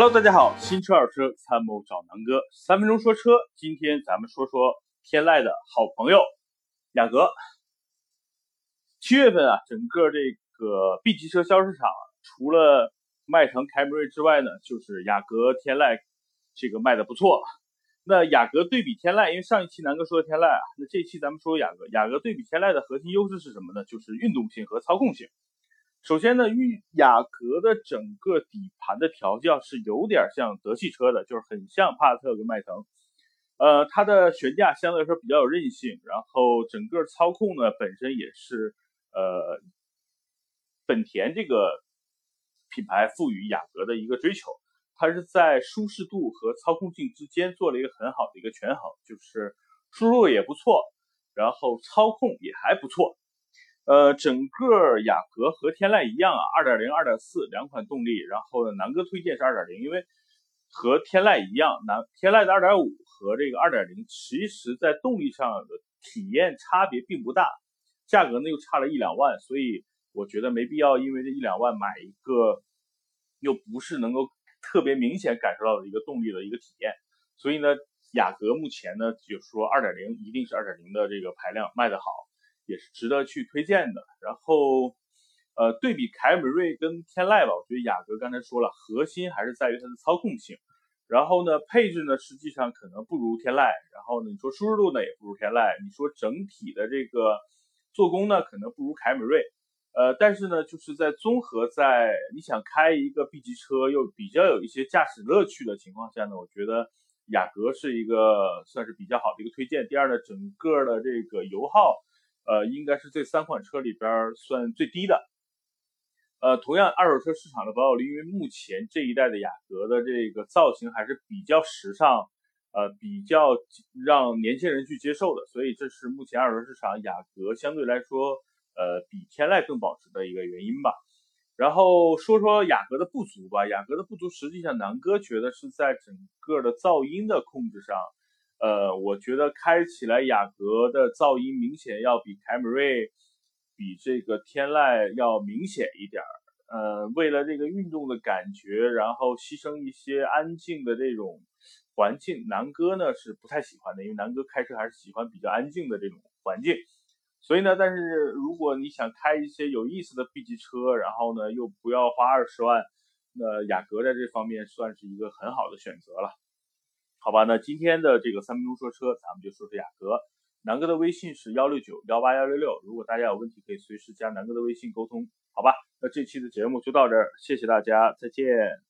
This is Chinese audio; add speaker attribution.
Speaker 1: Hello，大家好，新车二车参谋找南哥，三分钟说车。今天咱们说说天籁的好朋友雅阁。七月份啊，整个这个 B 级车销售市场，除了迈腾、凯美瑞之外呢，就是雅阁、天籁这个卖的不错。那雅阁对比天籁，因为上一期南哥说的天籁啊，那这期咱们说雅阁。雅阁对比天籁的核心优势是什么呢？就是运动性和操控性。首先呢，御雅阁的整个底盘的调教是有点像德系车的，就是很像帕萨特跟迈腾。呃，它的悬架相对来说比较有韧性，然后整个操控呢本身也是呃本田这个品牌赋予雅阁的一个追求。它是在舒适度和操控性之间做了一个很好的一个权衡，就是舒适度也不错，然后操控也还不错。呃，整个雅阁和天籁一样啊，二点零、二点四两款动力，然后，南哥推荐是二点零，因为和天籁一样，南天籁的二点五和这个二点零，其实在动力上的体验差别并不大，价格呢又差了一两万，所以我觉得没必要因为这一两万买一个又不是能够。特别明显感受到的一个动力的一个体验，所以呢，雅阁目前呢，就是说2.0一定是2.0的这个排量卖得好，也是值得去推荐的。然后，呃，对比凯美瑞跟天籁吧，我觉得雅阁刚才说了，核心还是在于它的操控性。然后呢，配置呢，实际上可能不如天籁。然后呢，你说舒适度呢，也不如天籁。你说整体的这个做工呢，可能不如凯美瑞。呃，但是呢，就是在综合在你想开一个 B 级车又比较有一些驾驶乐趣的情况下呢，我觉得雅阁是一个算是比较好的一个推荐。第二呢，整个的这个油耗，呃，应该是这三款车里边算最低的。呃，同样二手车市场的保有率，因为目前这一代的雅阁的这个造型还是比较时尚，呃，比较让年轻人去接受的，所以这是目前二手车市场雅阁相对来说。呃，比天籁更保值的一个原因吧。然后说说雅阁的不足吧。雅阁的不足，实际上南哥觉得是在整个的噪音的控制上。呃，我觉得开起来雅阁的噪音明显要比凯美瑞、比这个天籁要明显一点儿。呃，为了这个运动的感觉，然后牺牲一些安静的这种环境，南哥呢是不太喜欢的，因为南哥开车还是喜欢比较安静的这种环境。所以呢，但是如果你想开一些有意思的 B 级车，然后呢又不要花二十万，那雅阁在这方面算是一个很好的选择了，好吧？那今天的这个三分钟说车，咱们就说说雅阁。南哥的微信是幺六九幺八幺六六，如果大家有问题，可以随时加南哥的微信沟通，好吧？那这期的节目就到这儿，谢谢大家，再见。